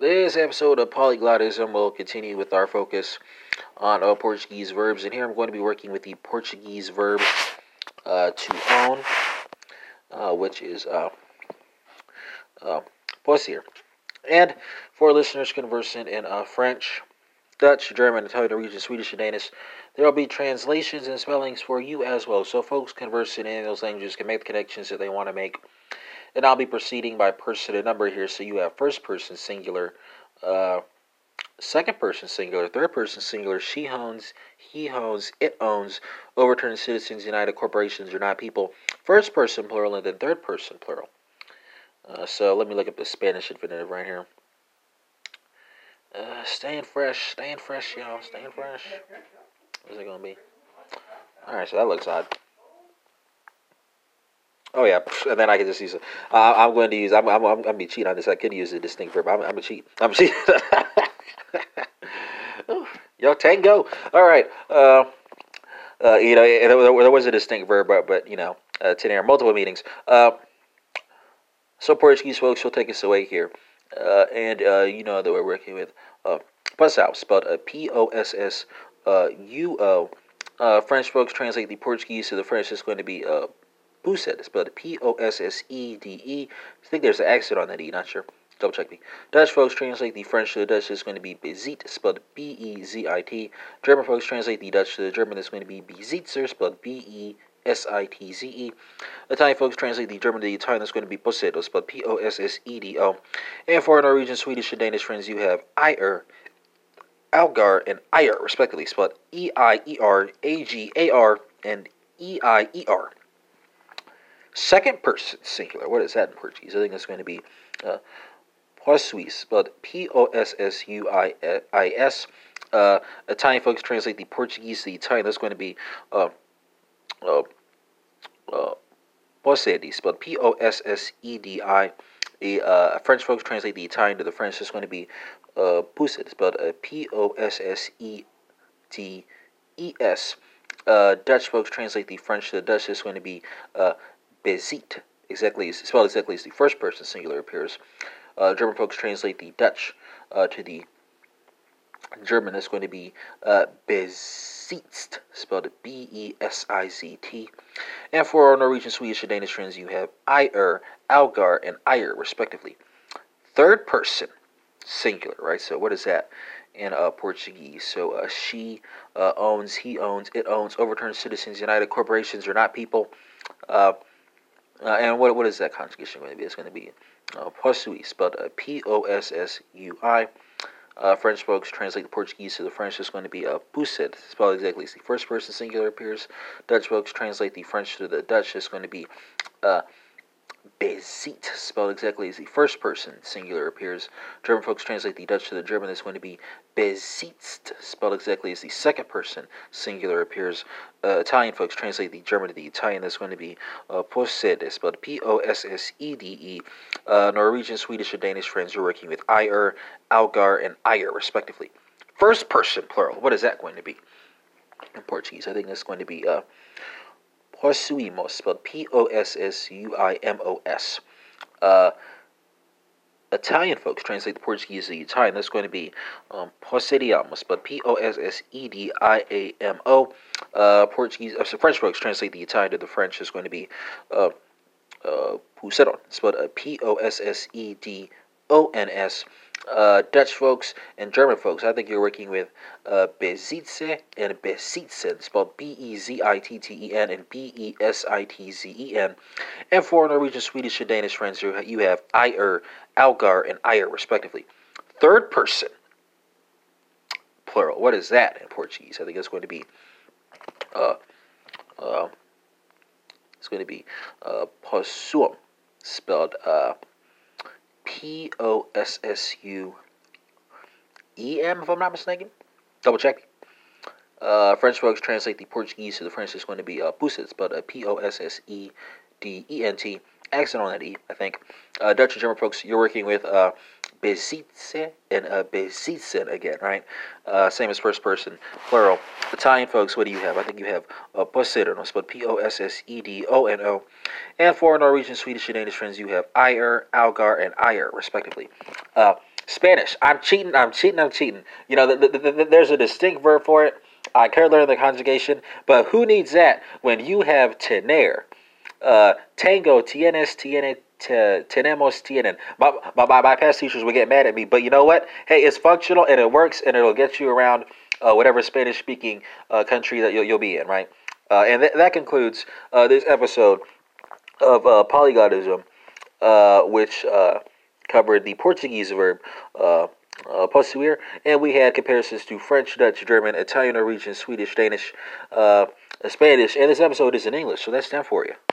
This episode of Polyglottism will continue with our focus on uh, Portuguese verbs, and here I'm going to be working with the Portuguese verb uh, to own, uh, which is uh, uh. And for listeners conversant in uh, French, Dutch, German, Italian, Norwegian, Swedish, and Danish, there will be translations and spellings for you as well, so folks conversing in those languages can make the connections that they want to make and I'll be proceeding by person and number here. So you have first person singular, uh, second person singular, third person singular. She owns, he owns, it owns. Overturned citizens united corporations are not people. First person plural and then third person plural. Uh, so let me look up the Spanish infinitive right here. Uh, staying fresh, staying fresh, y'all, staying fresh. What's it gonna be? All right, so that looks odd. Oh yeah, and then I can just use it. Uh, I'm going to use. I'm. I'm. I'm going to be cheating on this. I could use a distinct verb. I'm. I'm a cheat. I'm a cheat. Yo, tengo. All right. Uh, uh, you know, there, was a distinct verb, but, but you know, uh, today multiple meanings. Uh, so Portuguese folks will take us away here, uh, and uh, you know that we're working with uh, possuo, spelled uh, P O S S U O. French folks translate the Portuguese to the French. It's going to be uh, Possede, spelled P O S S E D E. I think there's an accent on that E, not sure. Double check me. Dutch folks translate the French to the Dutch is going to be Bezit, spelled B E Z I T. German folks translate the Dutch to the German is going to be Besitze, spelled B E S I T Z E. Italian folks translate the German to the Italian is going to be Possedo, spelled P O S S E D O. And for Norwegian, Swedish, and Danish friends, you have Ier, Algar, and Ier, respectively, spelled E I E R A G A R and E I E R. Second person singular. What is that in Portuguese? I think it's going to be uh, Possuis, spelled P O S S U I S. Uh, Italian folks translate the Portuguese to the Italian. That's going to be uh, uh, uh, Possedi, spelled P O S S E D I. Uh, French folks translate the Italian to the French. It's going to be uh, Pousset, spelled uh, P O S S E T E S. Uh, Dutch folks translate the French to the Dutch. It's going to be uh, bezit, exactly spelled exactly as the first person singular appears. Uh, German folks translate the Dutch uh, to the German. That's going to be uh, besitzt, spelled B E S I Z T. And for our Norwegian, Swedish, and Danish friends, you have Ier, Algar, and Ier, respectively. Third person singular, right? So what is that? in uh, Portuguese. So uh, she uh, owns, he owns, it owns, overturned citizens, united corporations are not people. Uh, and what what is that conjugation going to be? It's going to be uh, possui, spelled uh, P O S S U I. Uh, French folks translate the Portuguese to the French. It's going to be uh, pousset, spelled exactly as the first person singular appears. Dutch folks translate the French to the Dutch. It's going to be uh, Bezit, spelled exactly as the first person singular appears. German folks translate the Dutch to the German. It's going to be Besitzt, spelled exactly as the second person singular appears. Uh, Italian folks translate the German to the Italian. That's going to be uh, Possede, spelled P O S S E D E. Uh, Norwegian, Swedish, and Danish friends are working with Ier, Algar, and Ier, respectively. First person plural. What is that going to be in Portuguese? I think that's going to be. Uh, Possuimos, spelled P O S S U I M O S. Uh, Italian folks translate the Portuguese to Italian. That's going to be um, but P O S S E D I A M O. Uh, Portuguese, uh, so French folks translate the Italian to the French. Is going to be uh, uh, Poussedon, spelled uh, P O S S E D O N S uh, Dutch folks and German folks. I think you're working with uh, Bezitze and Besitzen, spelled B E Z I T T E N and B E S I T Z E N. And for Norwegian, Swedish, and Danish friends, you have Ier, Algar, and Ier, respectively. Third person, plural. What is that in Portuguese? I think it's going to be. Uh, uh, it's going to be uh, possuem, spelled uh, P O S S U E M, if I'm not mistaken. Double check. Uh, French folks translate the Portuguese to the French. It's going to be uh, but uh, P O S S E D E N T. Accent on that E, I think. Uh, Dutch and German folks, you're working with uh, Besitze and uh, Besitzen again, right? Uh, same as first person, plural. Italian folks, what do you have? I think you have uh, Possedono, spelled P O S S E D O N O. And for Norwegian, Swedish, and Danish friends, you have Ier, Algar, and Ier, respectively. Uh, Spanish. I'm cheating. I'm cheating. I'm cheating. You know, the, the, the, there's a distinct verb for it. I could learn the conjugation, but who needs that when you have tener, uh, tengo, tienes, tiene, tenemos, tienen. My, my, my past teachers would get mad at me, but you know what? Hey, it's functional and it works, and it'll get you around uh, whatever Spanish-speaking uh, country that you'll, you'll be in, right? Uh, and th- that concludes uh, this episode of uh, Polyglotism, uh, which covered the Portuguese verb uh, uh, possuir, and we had comparisons to French, Dutch, German, Italian, Norwegian, Swedish, Danish, uh, Spanish, and this episode is in English, so that's that for you.